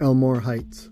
Elmore Heights.